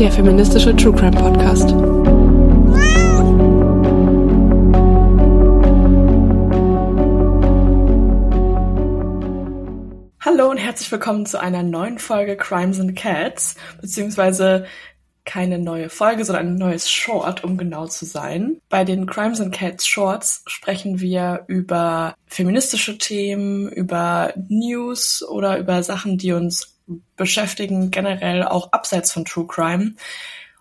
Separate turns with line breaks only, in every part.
Der feministische True Crime Podcast. Hallo und herzlich willkommen zu einer neuen Folge Crimes and Cats, beziehungsweise keine neue Folge, sondern ein neues Short, um genau zu sein. Bei den Crimes and Cats Shorts sprechen wir über feministische Themen, über News oder über Sachen, die uns beschäftigen, generell auch abseits von True Crime.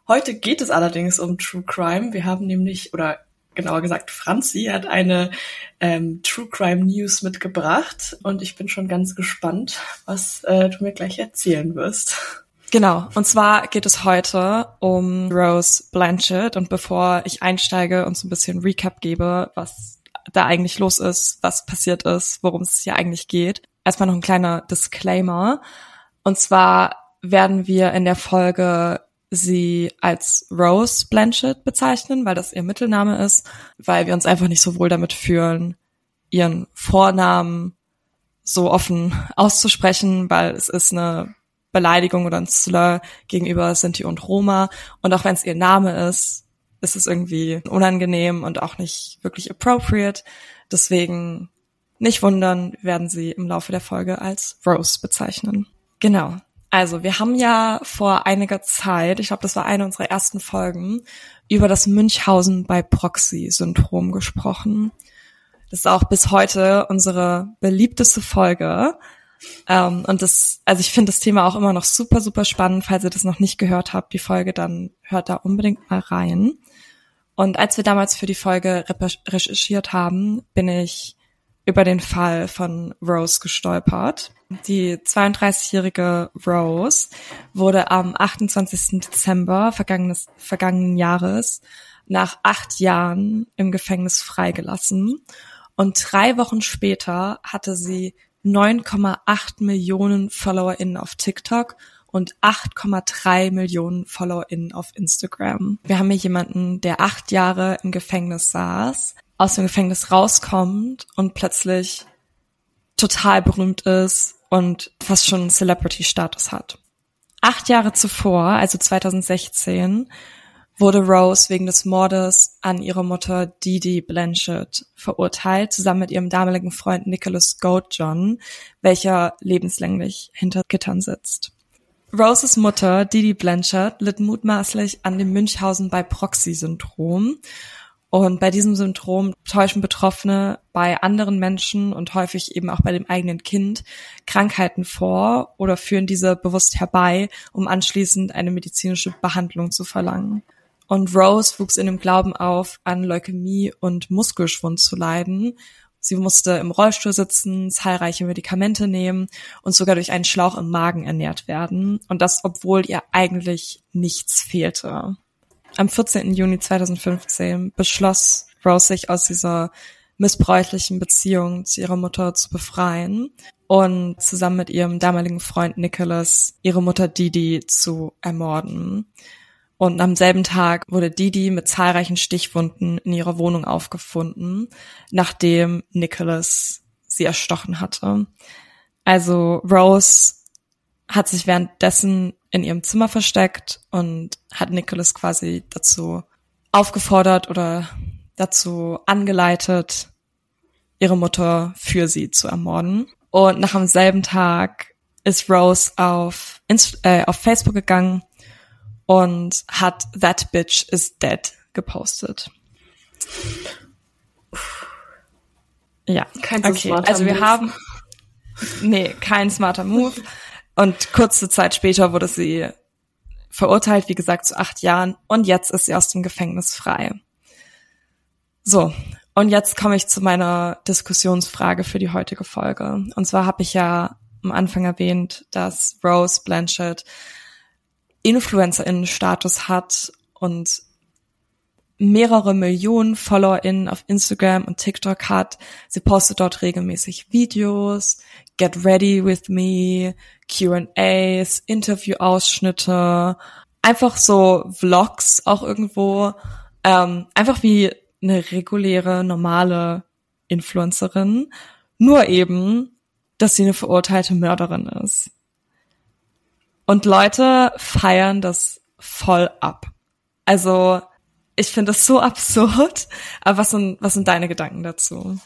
Heute geht es allerdings um True Crime. Wir haben nämlich, oder genauer gesagt, Franzi hat eine ähm, True Crime News mitgebracht und ich bin schon ganz gespannt, was äh, du mir gleich erzählen wirst.
Genau, und zwar geht es heute um Rose Blanchett und bevor ich einsteige und so ein bisschen Recap gebe, was da eigentlich los ist, was passiert ist, worum es hier eigentlich geht, erstmal noch ein kleiner Disclaimer. Und zwar werden wir in der Folge sie als Rose Blanchett bezeichnen, weil das ihr Mittelname ist, weil wir uns einfach nicht so wohl damit fühlen, ihren Vornamen so offen auszusprechen, weil es ist eine Beleidigung oder ein Slur gegenüber Sinti und Roma. Und auch wenn es ihr Name ist, ist es irgendwie unangenehm und auch nicht wirklich appropriate. Deswegen nicht wundern, werden sie im Laufe der Folge als Rose bezeichnen. Genau. Also, wir haben ja vor einiger Zeit, ich glaube, das war eine unserer ersten Folgen, über das Münchhausen bei Proxy-Syndrom gesprochen. Das ist auch bis heute unsere beliebteste Folge. Ähm, und das, also ich finde das Thema auch immer noch super, super spannend. Falls ihr das noch nicht gehört habt, die Folge, dann hört da unbedingt mal rein. Und als wir damals für die Folge recherchiert haben, bin ich über den Fall von Rose gestolpert. Die 32-jährige Rose wurde am 28. Dezember vergangenes, vergangenen Jahres nach acht Jahren im Gefängnis freigelassen. Und drei Wochen später hatte sie 9,8 Millionen FollowerInnen auf TikTok und 8,3 Millionen FollowerInnen auf Instagram. Wir haben hier jemanden, der acht Jahre im Gefängnis saß, aus dem Gefängnis rauskommt und plötzlich total berühmt ist und fast schon Celebrity-Status hat. Acht Jahre zuvor, also 2016, wurde Rose wegen des Mordes an ihre Mutter Didi Blanchett verurteilt, zusammen mit ihrem damaligen Freund Nicholas Goldjohn, welcher lebenslänglich hinter Gittern sitzt. Roses Mutter, Didi Blanchett, litt mutmaßlich an dem Münchhausen bei Proxy-Syndrom. Und bei diesem Syndrom täuschen Betroffene bei anderen Menschen und häufig eben auch bei dem eigenen Kind Krankheiten vor oder führen diese bewusst herbei, um anschließend eine medizinische Behandlung zu verlangen. Und Rose wuchs in dem Glauben auf, an Leukämie und Muskelschwund zu leiden. Sie musste im Rollstuhl sitzen, zahlreiche Medikamente nehmen und sogar durch einen Schlauch im Magen ernährt werden. Und das, obwohl ihr eigentlich nichts fehlte. Am 14. Juni 2015 beschloss Rose sich aus dieser missbräuchlichen Beziehung zu ihrer Mutter zu befreien und zusammen mit ihrem damaligen Freund Nicholas ihre Mutter Didi zu ermorden. Und am selben Tag wurde Didi mit zahlreichen Stichwunden in ihrer Wohnung aufgefunden, nachdem Nicholas sie erstochen hatte. Also Rose hat sich währenddessen in ihrem Zimmer versteckt und hat Nicholas quasi dazu aufgefordert oder dazu angeleitet, ihre Mutter für sie zu ermorden. Und nach dem selben Tag ist Rose auf, Inst äh, auf Facebook gegangen und hat That Bitch is Dead gepostet. Ja,
kein okay.
Also wir haben nee, kein smarter Move. Und kurze Zeit später wurde sie verurteilt, wie gesagt, zu acht Jahren. Und jetzt ist sie aus dem Gefängnis frei. So, und jetzt komme ich zu meiner Diskussionsfrage für die heutige Folge. Und zwar habe ich ja am Anfang erwähnt, dass Rose Blanchett InfluencerInnen-Status hat und mehrere Millionen FollowerInnen auf Instagram und TikTok hat. Sie postet dort regelmäßig Videos, Get Ready with Me, Q&As, Interview-Ausschnitte, einfach so Vlogs auch irgendwo, ähm, einfach wie eine reguläre, normale Influencerin, nur eben, dass sie eine verurteilte Mörderin ist. Und Leute feiern das voll ab. Also ich finde das so absurd. Aber was sind, was sind deine Gedanken dazu?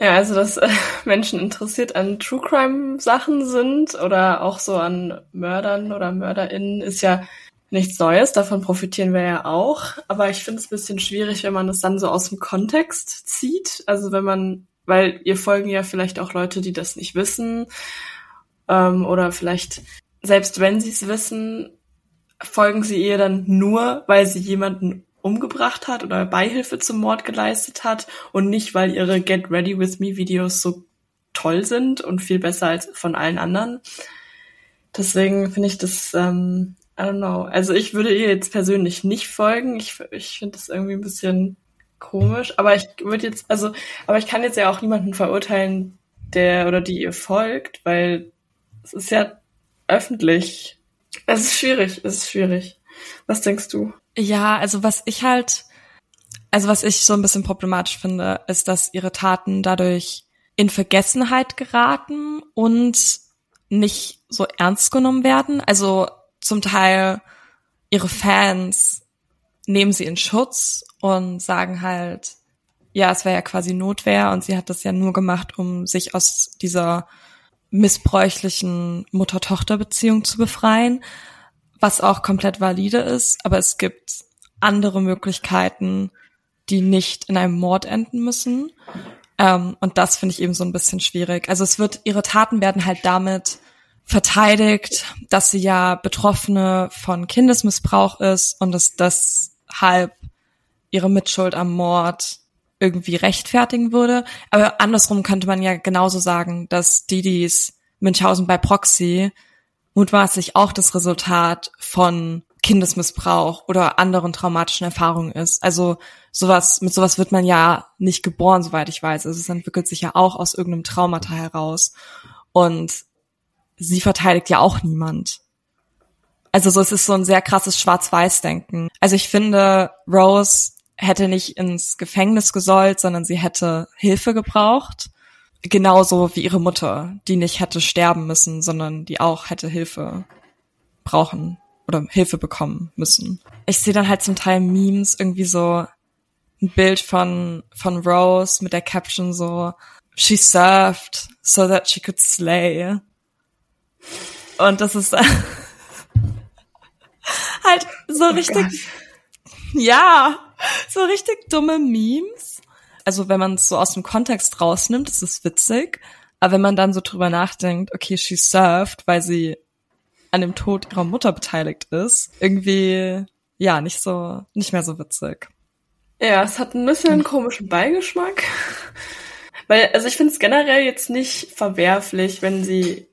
Ja, also dass äh, Menschen interessiert an True Crime Sachen sind oder auch so an Mördern oder MörderInnen ist ja nichts Neues. Davon profitieren wir ja auch. Aber ich finde es ein bisschen schwierig, wenn man das dann so aus dem Kontext zieht. Also wenn man, weil ihr folgen ja vielleicht auch Leute, die das nicht wissen. Ähm, oder vielleicht, selbst wenn sie es wissen, folgen sie ihr dann nur, weil sie jemanden umgebracht hat oder Beihilfe zum Mord geleistet hat und nicht, weil ihre Get Ready With Me Videos so toll sind und viel besser als von allen anderen. Deswegen finde ich das, ähm, I don't know. Also ich würde ihr jetzt persönlich nicht folgen. Ich, ich finde das irgendwie ein bisschen komisch. Aber ich würde jetzt, also, aber ich kann jetzt ja auch niemanden verurteilen, der oder die ihr folgt, weil es ist ja öffentlich. Es ist schwierig, es ist schwierig. Was denkst du?
Ja, also was ich halt, also was ich so ein bisschen problematisch finde, ist, dass ihre Taten dadurch in Vergessenheit geraten und nicht so ernst genommen werden. Also zum Teil ihre Fans nehmen sie in Schutz und sagen halt, ja, es wäre ja quasi Notwehr und sie hat das ja nur gemacht, um sich aus dieser missbräuchlichen Mutter-Tochter-Beziehung zu befreien was auch komplett valide ist, aber es gibt andere Möglichkeiten, die nicht in einem Mord enden müssen. Ähm, und das finde ich eben so ein bisschen schwierig. Also es wird, ihre Taten werden halt damit verteidigt, dass sie ja Betroffene von Kindesmissbrauch ist und dass deshalb ihre Mitschuld am Mord irgendwie rechtfertigen würde. Aber andersrum könnte man ja genauso sagen, dass Didis Münchhausen bei Proxy mutmaßlich auch das Resultat von Kindesmissbrauch oder anderen traumatischen Erfahrungen ist. Also sowas, mit sowas wird man ja nicht geboren, soweit ich weiß. Also es entwickelt sich ja auch aus irgendeinem Traumata heraus. Und sie verteidigt ja auch niemand. Also so, es ist so ein sehr krasses Schwarz-Weiß-Denken. Also ich finde, Rose hätte nicht ins Gefängnis gesollt, sondern sie hätte Hilfe gebraucht genauso wie ihre Mutter, die nicht hätte sterben müssen, sondern die auch hätte Hilfe brauchen oder Hilfe bekommen müssen. Ich sehe dann halt zum Teil Memes, irgendwie so ein Bild von, von Rose mit der Caption so, she served so that she could slay. Und das ist halt so oh richtig, Gott. ja, so richtig dumme Memes also wenn man es so aus dem Kontext rausnimmt, ist es witzig. Aber wenn man dann so drüber nachdenkt, okay, she served, weil sie an dem Tod ihrer Mutter beteiligt ist, irgendwie, ja, nicht so, nicht mehr so witzig.
Ja, es hat ein bisschen einen komischen Beigeschmack. Weil, also ich finde es generell jetzt nicht verwerflich, wenn sie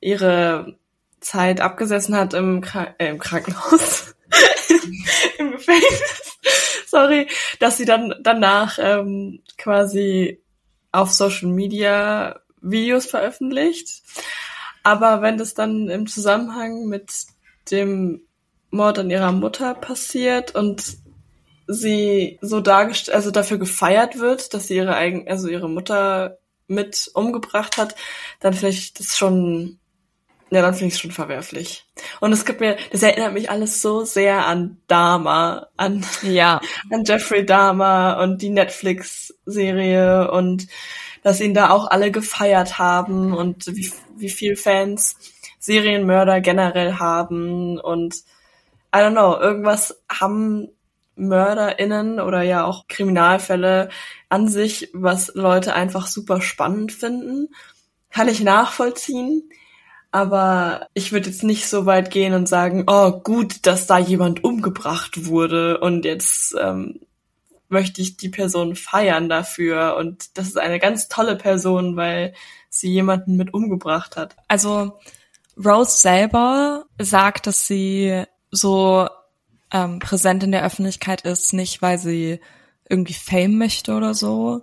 ihre Zeit abgesessen hat im, Krank äh, im Krankenhaus, im Gefängnis sorry, dass sie dann danach ähm, quasi auf Social Media Videos veröffentlicht. Aber wenn das dann im Zusammenhang mit dem Mord an ihrer Mutter passiert und sie so dargestellt, also dafür gefeiert wird, dass sie ihre eigen, also ihre Mutter mit umgebracht hat, dann vielleicht das schon ja, dann finde ich es schon verwerflich. Und es gibt mir, das erinnert mich alles so sehr an Dama, an,
ja.
an Jeffrey Dahmer und die Netflix-Serie und dass ihn da auch alle gefeiert haben und wie, wie viel Fans Serienmörder generell haben und I don't know, irgendwas haben MörderInnen oder ja auch Kriminalfälle an sich, was Leute einfach super spannend finden. Kann ich nachvollziehen. Aber ich würde jetzt nicht so weit gehen und sagen, oh gut, dass da jemand umgebracht wurde und jetzt ähm, möchte ich die Person feiern dafür und das ist eine ganz tolle Person, weil sie jemanden mit umgebracht hat.
Also Rose selber sagt, dass sie so ähm, präsent in der Öffentlichkeit ist, nicht weil sie irgendwie Fame möchte oder so,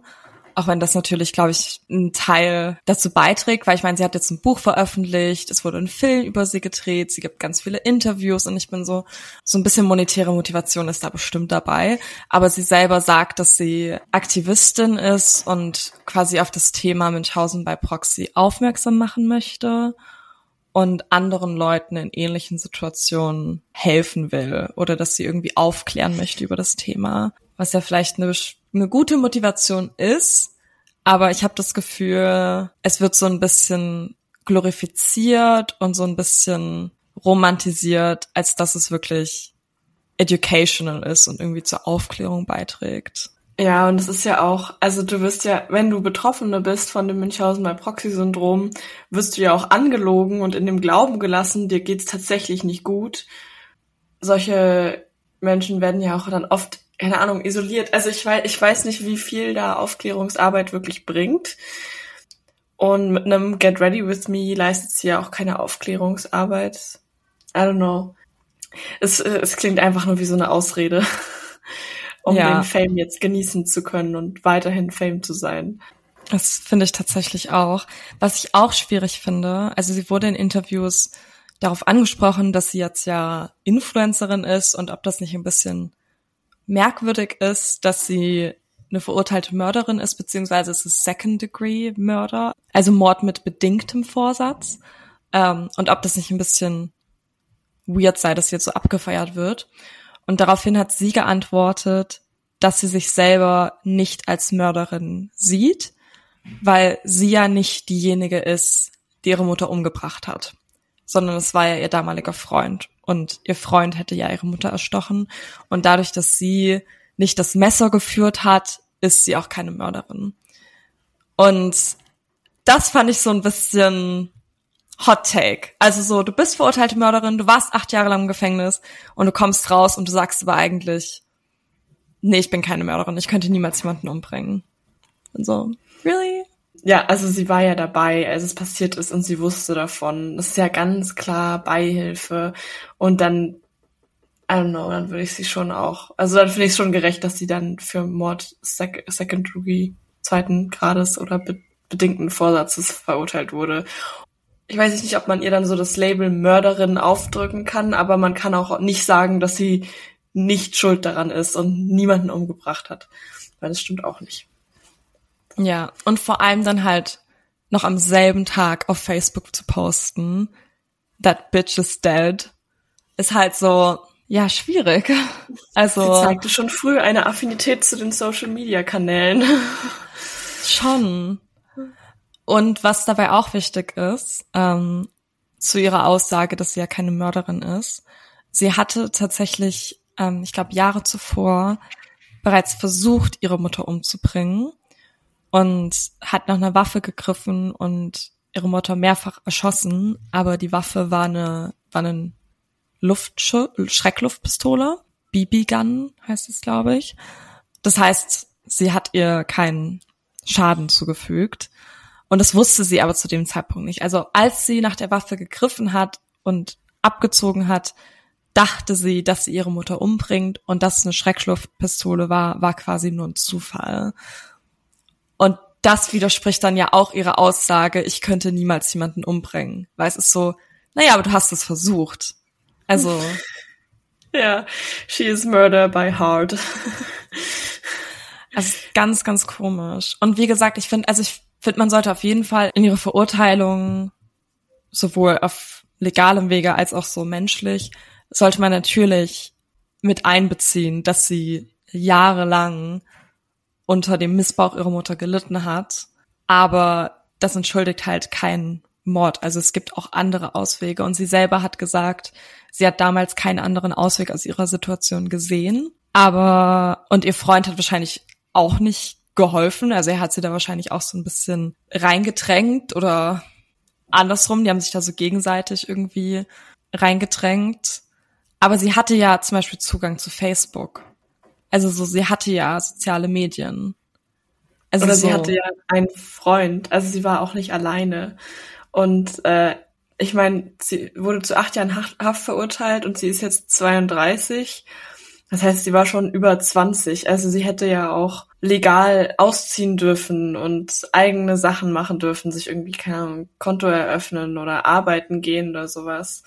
auch wenn das natürlich, glaube ich, ein Teil dazu beiträgt, weil ich meine, sie hat jetzt ein Buch veröffentlicht, es wurde ein Film über sie gedreht, sie gibt ganz viele Interviews und ich bin so, so ein bisschen monetäre Motivation ist da bestimmt dabei. Aber sie selber sagt, dass sie Aktivistin ist und quasi auf das Thema Münchhausen bei Proxy aufmerksam machen möchte. und anderen Leuten in ähnlichen Situationen helfen will oder dass sie irgendwie aufklären möchte über das Thema, was ja vielleicht eine, eine gute Motivation ist, aber ich habe das Gefühl, es wird so ein bisschen glorifiziert und so ein bisschen romantisiert, als dass es wirklich educational ist und irgendwie zur Aufklärung beiträgt.
Ja, und es ist ja auch, also du wirst ja, wenn du Betroffene bist von dem Münchhausen bei Proxy-Syndrom, wirst du ja auch angelogen und in dem Glauben gelassen, dir geht's tatsächlich nicht gut. Solche Menschen werden ja auch dann oft, keine Ahnung, isoliert. Also ich weiß, ich weiß nicht, wie viel da Aufklärungsarbeit wirklich bringt. Und mit einem Get Ready With Me leistet sie ja auch keine Aufklärungsarbeit. I don't know. Es, es klingt einfach nur wie so eine Ausrede um ja. den Fame jetzt genießen zu können und weiterhin Fame zu sein.
Das finde ich tatsächlich auch. Was ich auch schwierig finde, also sie wurde in Interviews darauf angesprochen, dass sie jetzt ja Influencerin ist und ob das nicht ein bisschen merkwürdig ist, dass sie eine verurteilte Mörderin ist, beziehungsweise es ist Second-Degree-Murder, also Mord mit bedingtem Vorsatz. Ähm, und ob das nicht ein bisschen weird sei, dass jetzt so abgefeiert wird. Und daraufhin hat sie geantwortet, dass sie sich selber nicht als Mörderin sieht, weil sie ja nicht diejenige ist, die ihre Mutter umgebracht hat, sondern es war ja ihr damaliger Freund. Und ihr Freund hätte ja ihre Mutter erstochen. Und dadurch, dass sie nicht das Messer geführt hat, ist sie auch keine Mörderin. Und das fand ich so ein bisschen Hot Take. Also so, du bist verurteilte Mörderin, du warst acht Jahre lang im Gefängnis und du kommst raus und du sagst aber eigentlich, nee, ich bin keine Mörderin, ich könnte niemals jemanden umbringen. Und so, really?
Ja, also sie war ja dabei, als es passiert ist und sie wusste davon. Das ist ja ganz klar Beihilfe. Und dann, I don't know, dann würde ich sie schon auch, also dann finde ich es schon gerecht, dass sie dann für Mord Sec Second Degree zweiten Grades oder be bedingten Vorsatzes verurteilt wurde ich weiß nicht, ob man ihr dann so das Label Mörderin aufdrücken kann, aber man kann auch nicht sagen, dass sie nicht schuld daran ist und niemanden umgebracht hat. Weil das stimmt auch nicht.
Ja, und vor allem dann halt noch am selben Tag auf Facebook zu posten, that bitch is dead, ist halt so, ja, schwierig. Also.
Sie zeigte schon früh eine Affinität zu den Social Media Kanälen.
Schon. Und was dabei auch wichtig ist, ähm, zu ihrer Aussage, dass sie ja keine Mörderin ist, sie hatte tatsächlich, ähm, ich glaube, Jahre zuvor bereits versucht, ihre Mutter umzubringen und hat nach einer Waffe gegriffen und ihre Mutter mehrfach erschossen, aber die Waffe war eine, war eine Luftsch Schreckluftpistole, BB-Gun heißt es, glaube ich. Das heißt, sie hat ihr keinen Schaden zugefügt. Und das wusste sie aber zu dem Zeitpunkt nicht. Also als sie nach der Waffe gegriffen hat und abgezogen hat, dachte sie, dass sie ihre Mutter umbringt und dass eine Schreckschluftpistole war, war quasi nur ein Zufall. Und das widerspricht dann ja auch ihrer Aussage, ich könnte niemals jemanden umbringen. Weil es ist so, naja, aber du hast es versucht. Also.
ja, she is murder by heart.
also ganz, ganz komisch. Und wie gesagt, ich finde, also ich finde, man sollte auf jeden Fall in ihre Verurteilung sowohl auf legalem Wege als auch so menschlich, sollte man natürlich mit einbeziehen, dass sie jahrelang unter dem Missbrauch ihrer Mutter gelitten hat. Aber das entschuldigt halt keinen Mord. Also es gibt auch andere Auswege. Und sie selber hat gesagt, sie hat damals keinen anderen Ausweg aus ihrer Situation gesehen. Aber, und ihr Freund hat wahrscheinlich auch nicht geholfen. Also er hat sie da wahrscheinlich auch so ein bisschen reingedrängt oder andersrum. Die haben sich da so gegenseitig irgendwie reingedrängt. Aber sie hatte ja zum Beispiel Zugang zu Facebook. Also so, sie hatte ja soziale Medien.
Also Oder so. sie hatte ja einen Freund. Also sie war auch nicht alleine. Und äh, ich meine, sie wurde zu acht Jahren Haft verurteilt und sie ist jetzt 32. Das heißt, sie war schon über 20. Also sie hätte ja auch legal ausziehen dürfen und eigene Sachen machen dürfen, sich irgendwie kein Konto eröffnen oder arbeiten gehen oder sowas.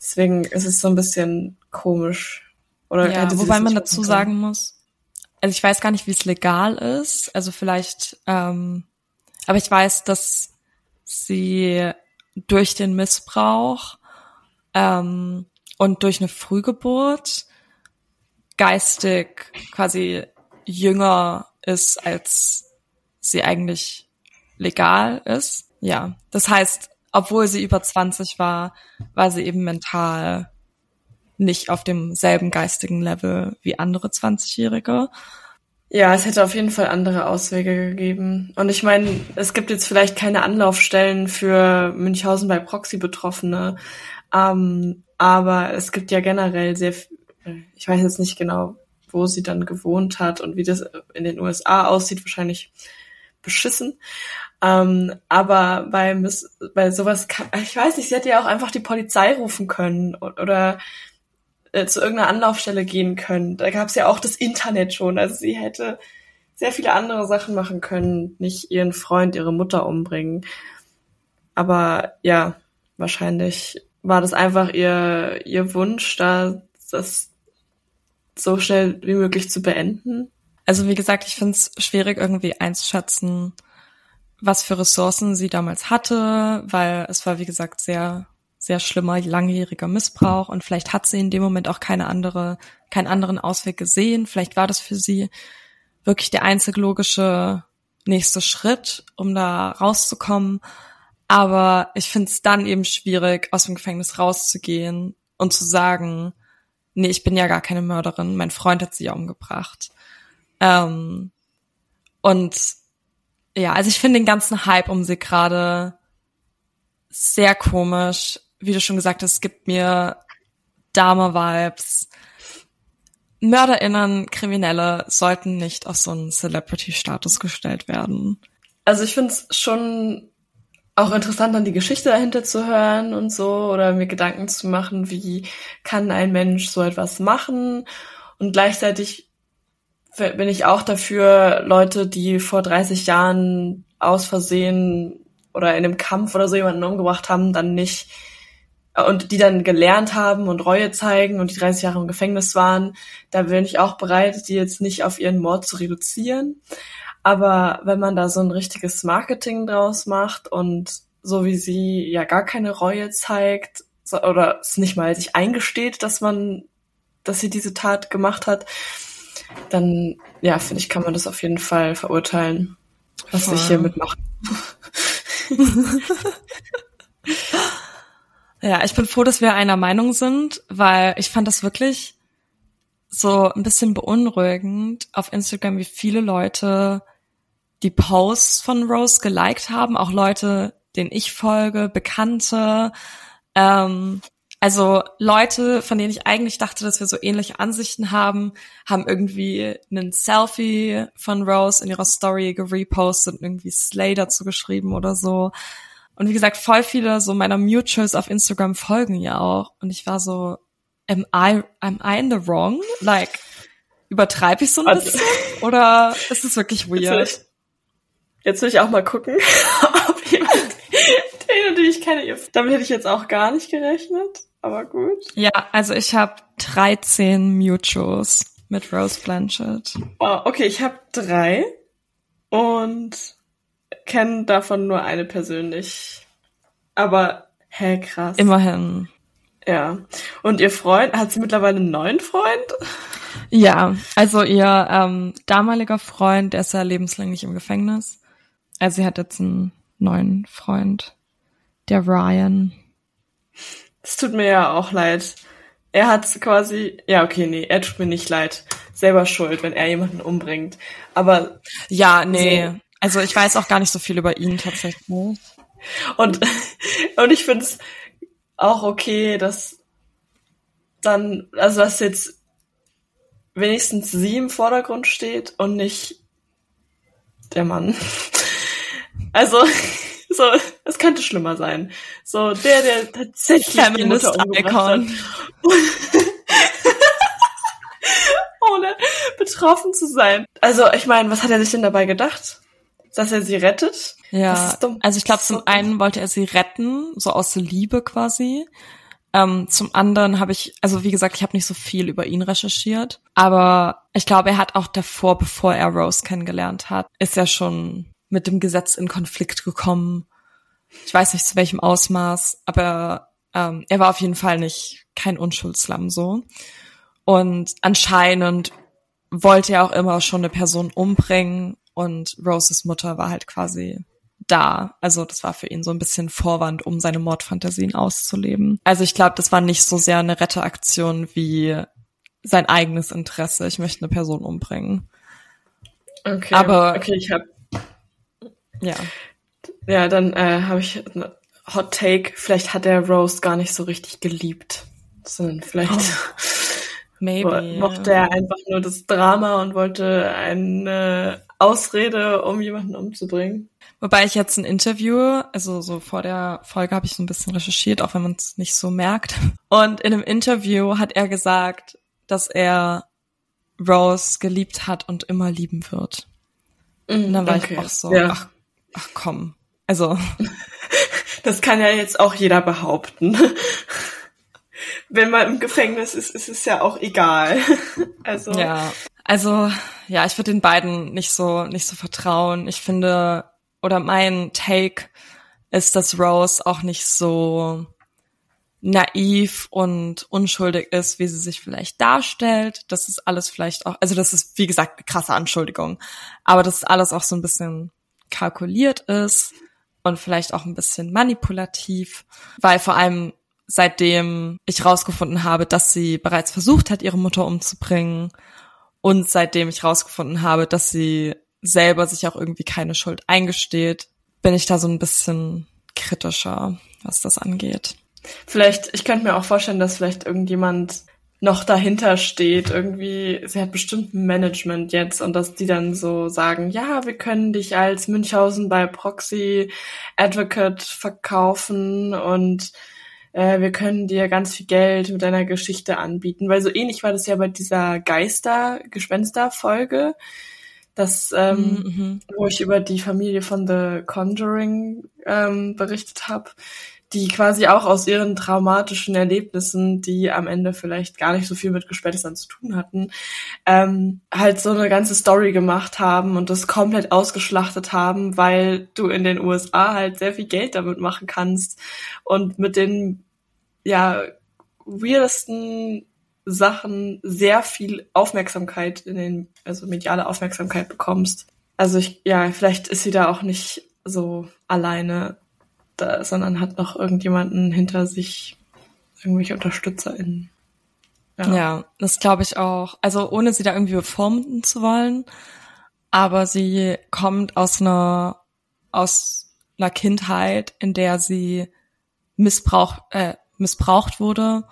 Deswegen ist es so ein bisschen komisch. Oder
ja, wobei man dazu sagen muss, also ich weiß gar nicht, wie es legal ist. Also vielleicht, ähm, aber ich weiß, dass sie durch den Missbrauch ähm, und durch eine Frühgeburt geistig quasi jünger ist, als sie eigentlich legal ist. Ja, das heißt, obwohl sie über 20 war, war sie eben mental nicht auf demselben geistigen Level wie andere 20-Jährige.
Ja, es hätte auf jeden Fall andere Auswege gegeben. Und ich meine, es gibt jetzt vielleicht keine Anlaufstellen für Münchhausen bei Proxy-Betroffene, ähm, aber es gibt ja generell sehr, ich weiß jetzt nicht genau, wo sie dann gewohnt hat und wie das in den USA aussieht, wahrscheinlich beschissen. Ähm, aber bei, bei sowas, kann, ich weiß nicht, sie hätte ja auch einfach die Polizei rufen können oder äh, zu irgendeiner Anlaufstelle gehen können. Da gab es ja auch das Internet schon. Also sie hätte sehr viele andere Sachen machen können, nicht ihren Freund, ihre Mutter umbringen. Aber ja, wahrscheinlich war das einfach ihr, ihr Wunsch, da das so schnell wie möglich zu beenden.
Also wie gesagt, ich finde es schwierig irgendwie einzuschätzen, was für Ressourcen sie damals hatte, weil es war, wie gesagt, sehr sehr schlimmer, langjähriger Missbrauch und vielleicht hat sie in dem Moment auch keine andere, keinen anderen Ausweg gesehen. Vielleicht war das für sie wirklich der einzig logische nächste Schritt, um da rauszukommen. Aber ich finde es dann eben schwierig, aus dem Gefängnis rauszugehen und zu sagen, nee, ich bin ja gar keine Mörderin, mein Freund hat sie ja umgebracht. Ähm, und ja, also ich finde den ganzen Hype um sie gerade sehr komisch wie du schon gesagt hast, gibt mir Dame-Vibes. MörderInnen, Kriminelle sollten nicht auf so einen Celebrity-Status gestellt werden.
Also ich finde es schon auch interessant, dann die Geschichte dahinter zu hören und so oder mir Gedanken zu machen, wie kann ein Mensch so etwas machen und gleichzeitig bin ich auch dafür, Leute, die vor 30 Jahren aus Versehen oder in einem Kampf oder so jemanden umgebracht haben, dann nicht und die dann gelernt haben und Reue zeigen und die 30 Jahre im Gefängnis waren, da bin ich auch bereit, die jetzt nicht auf ihren Mord zu reduzieren. Aber wenn man da so ein richtiges Marketing draus macht und so wie sie ja gar keine Reue zeigt oder es nicht mal sich eingesteht, dass man, dass sie diese Tat gemacht hat, dann ja, finde ich, kann man das auf jeden Fall verurteilen, was Voll. ich hier mitmache.
Ja, ich bin froh, dass wir einer Meinung sind, weil ich fand das wirklich so ein bisschen beunruhigend auf Instagram, wie viele Leute die Posts von Rose geliked haben, auch Leute, denen ich folge, Bekannte, ähm, also Leute, von denen ich eigentlich dachte, dass wir so ähnliche Ansichten haben, haben irgendwie einen Selfie von Rose in ihrer Story gerepostet und irgendwie Slay dazu geschrieben oder so. Und wie gesagt, voll viele so meiner Mutuals auf Instagram folgen ja auch. Und ich war so, am I, am I in the wrong? Like, übertreibe ich so ein also, bisschen? Oder ist es wirklich weird?
Jetzt will, ich, jetzt will ich auch mal gucken, ob jemand, den und den ich kenne, damit hätte ich jetzt auch gar nicht gerechnet. Aber gut.
Ja, also ich habe 13 Mutuals mit Rose Blanchett.
Oh, okay, ich habe drei. Und kenne davon nur eine persönlich. Aber, hä, krass.
Immerhin.
Ja. Und ihr Freund, hat sie mittlerweile einen neuen Freund?
Ja, also ihr ähm, damaliger Freund, der ist ja lebenslänglich im Gefängnis. Also sie hat jetzt einen neuen Freund, der Ryan.
Es tut mir ja auch leid. Er hat quasi, ja, okay, nee, er tut mir nicht leid. Selber schuld, wenn er jemanden umbringt. Aber.
Ja, nee. So, also ich weiß auch gar nicht so viel über ihn tatsächlich. Und,
und ich finde es auch okay, dass dann, also dass jetzt wenigstens sie im Vordergrund steht und nicht der Mann. Also, so, es könnte schlimmer sein. So, der, der tatsächlich Feminist Icon. Ohne betroffen zu sein. Also, ich meine, was hat er sich denn dabei gedacht? Dass er sie rettet.
Ja, also ich glaube, zum einen wollte er sie retten, so aus Liebe quasi. Ähm, zum anderen habe ich, also wie gesagt, ich habe nicht so viel über ihn recherchiert, aber ich glaube, er hat auch davor, bevor er Rose kennengelernt hat, ist er schon mit dem Gesetz in Konflikt gekommen Ich weiß nicht zu welchem Ausmaß, aber ähm, er war auf jeden Fall nicht kein Unschuldslamm so. Und anscheinend wollte er auch immer schon eine Person umbringen und Roses Mutter war halt quasi da. Also das war für ihn so ein bisschen Vorwand, um seine Mordfantasien auszuleben. Also ich glaube, das war nicht so sehr eine Retteaktion wie sein eigenes Interesse. Ich möchte eine Person umbringen.
Okay.
Aber
okay, ich habe
ja.
Ja, dann äh, habe ich eine Hot Take. Vielleicht hat er Rose gar nicht so richtig geliebt, sondern vielleicht
Oh. Maybe.
mochte er einfach nur das Drama und wollte eine Ausrede, um jemanden umzubringen.
Wobei ich jetzt ein Interview, also so vor der Folge habe ich so ein bisschen recherchiert, auch wenn man es nicht so merkt. Und in einem Interview hat er gesagt, dass er Rose geliebt hat und immer lieben wird. Und dann war
Okay.
ich auch so,
Ja.
ach, ach komm. Also,
Das kann ja jetzt auch jeder behaupten. Wenn man im Gefängnis ist, ist es ja auch egal. Also
ja. Also, ja, ich würde den beiden nicht so, nicht so vertrauen. Ich finde, oder mein Take ist, dass Rose auch nicht so naiv und unschuldig ist, wie sie sich vielleicht darstellt. Das ist alles vielleicht auch, also das ist, wie gesagt, eine krasse Anschuldigung. Aber dass alles auch so ein bisschen kalkuliert ist und vielleicht auch ein bisschen manipulativ, weil vor allem seitdem ich rausgefunden habe, dass sie bereits versucht hat, ihre Mutter umzubringen und seitdem ich rausgefunden habe, dass sie selber sich auch irgendwie keine Schuld eingesteht, bin ich da so ein bisschen kritischer, was das angeht.
Vielleicht, ich könnte mir auch vorstellen, dass vielleicht irgendjemand noch dahinter steht, irgendwie, sie hat bestimmt ein Management jetzt und dass die dann so sagen, ja, wir können dich als Münchhausen bei Proxy Advocate verkaufen und äh, wir können dir ganz viel Geld mit deiner Geschichte anbieten, weil so ähnlich war das ja bei dieser Geister-Gespenster-Folge, dass ähm,
Mhm.
wo ich über die Familie von The Conjuring ähm, berichtet habe, die quasi auch aus ihren traumatischen Erlebnissen, die am Ende vielleicht gar nicht so viel mit Gespenstern zu tun hatten, ähm, halt so eine ganze Story gemacht haben und das komplett ausgeschlachtet haben, weil du in den USA halt sehr viel Geld damit machen kannst und mit den ja weirdesten Sachen sehr viel Aufmerksamkeit in den, also mediale Aufmerksamkeit bekommst. Also ich, ja, vielleicht ist sie da auch nicht so alleine, da, sondern hat noch irgendjemanden hinter sich, irgendwelche UnterstützerInnen.
Ja, das glaube ich auch. Also ohne sie da irgendwie bevormunden zu wollen, aber sie kommt aus einer aus einer Kindheit, in der sie missbraucht äh, missbraucht wurde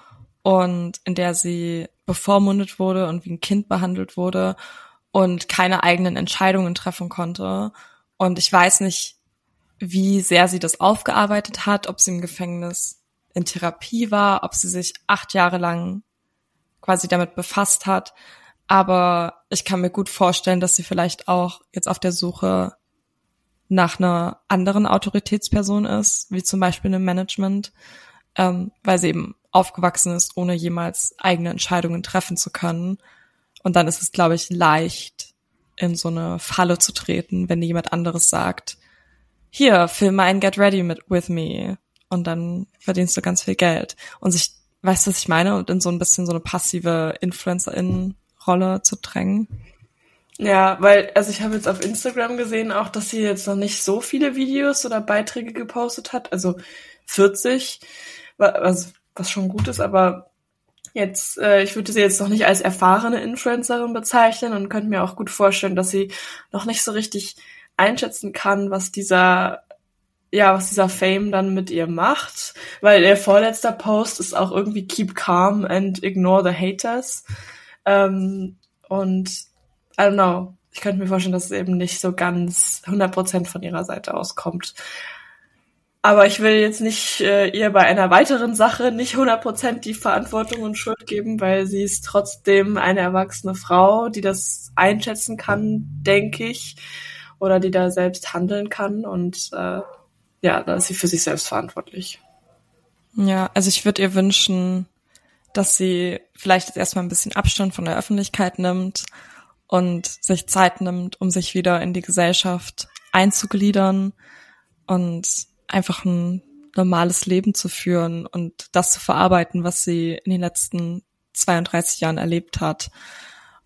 und in der sie bevormundet wurde und wie ein Kind behandelt wurde und keine eigenen Entscheidungen treffen konnte. Und ich weiß nicht, wie sehr sie das aufgearbeitet hat, ob sie im Gefängnis in Therapie war, ob sie sich acht Jahre lang quasi damit befasst hat. Aber ich kann mir gut vorstellen, dass sie vielleicht auch jetzt auf der Suche nach einer anderen Autoritätsperson ist, wie zum Beispiel einem Management, ähm, weil sie eben aufgewachsen ist, ohne jemals eigene Entscheidungen treffen zu können. Und dann ist es, glaube ich, leicht, in so eine Falle zu treten, wenn dir jemand anderes sagt, hier, film ein Get Ready mit, with me. Und dann verdienst du ganz viel Geld. Und sich, weißt du, was ich meine? Und in so ein bisschen so eine passive Influencerin-Rolle zu drängen.
Ja, weil, also ich habe jetzt auf Instagram gesehen auch, dass sie jetzt noch nicht so viele Videos oder Beiträge gepostet hat, also 40, wa- was, was schon gut ist, aber jetzt, äh, ich würde sie jetzt noch nicht als erfahrene Influencerin bezeichnen und könnte mir auch gut vorstellen, dass sie noch nicht so richtig einschätzen kann, was dieser, ja, was dieser Fame dann mit ihr macht, weil ihr vorletzter Post ist auch irgendwie keep calm and ignore the haters. Ähm, und I don't know. Ich könnte mir vorstellen, dass es eben nicht so ganz 100% von ihrer Seite auskommt. Aber ich will jetzt nicht äh, ihr bei einer weiteren Sache nicht 100% die Verantwortung und Schuld geben, weil sie ist trotzdem eine erwachsene Frau, die das einschätzen kann, denke ich, oder die da selbst handeln kann. Und äh, ja, da ist sie für sich selbst verantwortlich.
Ja, also ich würde ihr wünschen, dass sie vielleicht jetzt erstmal ein bisschen Abstand von der Öffentlichkeit nimmt und sich Zeit nimmt, um sich wieder in die Gesellschaft einzugliedern und einfach ein normales Leben zu führen und das zu verarbeiten, was sie in den letzten 32 Jahren erlebt hat.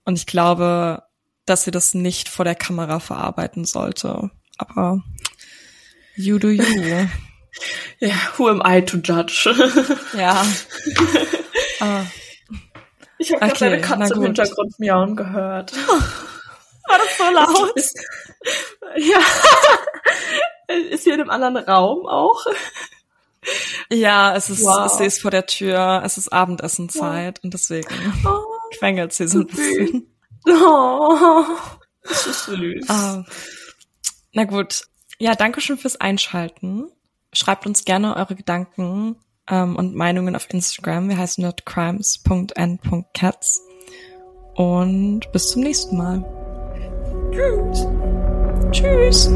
Und ich glaube, dass sie das nicht vor der Kamera verarbeiten sollte. Aber you do you.
Ja, who am I to judge?
ja. ah.
Ich habe
Okay,
gerade eine Katze im. Hintergrund miauen gehört.
War das so laut?
Ja. Ist hier in einem anderen Raum auch?
Ja, es ist,
Wow.
sie ist vor der Tür, es ist Abendessenzeit und deswegen
Oh,
quengelt sie so ein bisschen.
oh, das ist süß.
Ah. Na gut. Ja, danke schön fürs Einschalten. Schreibt uns gerne eure Gedanken ähm, und Meinungen auf Instagram. Wir heißen dort crimes.n.cats. Und bis zum nächsten Mal.
Tschüss.
Tschüss.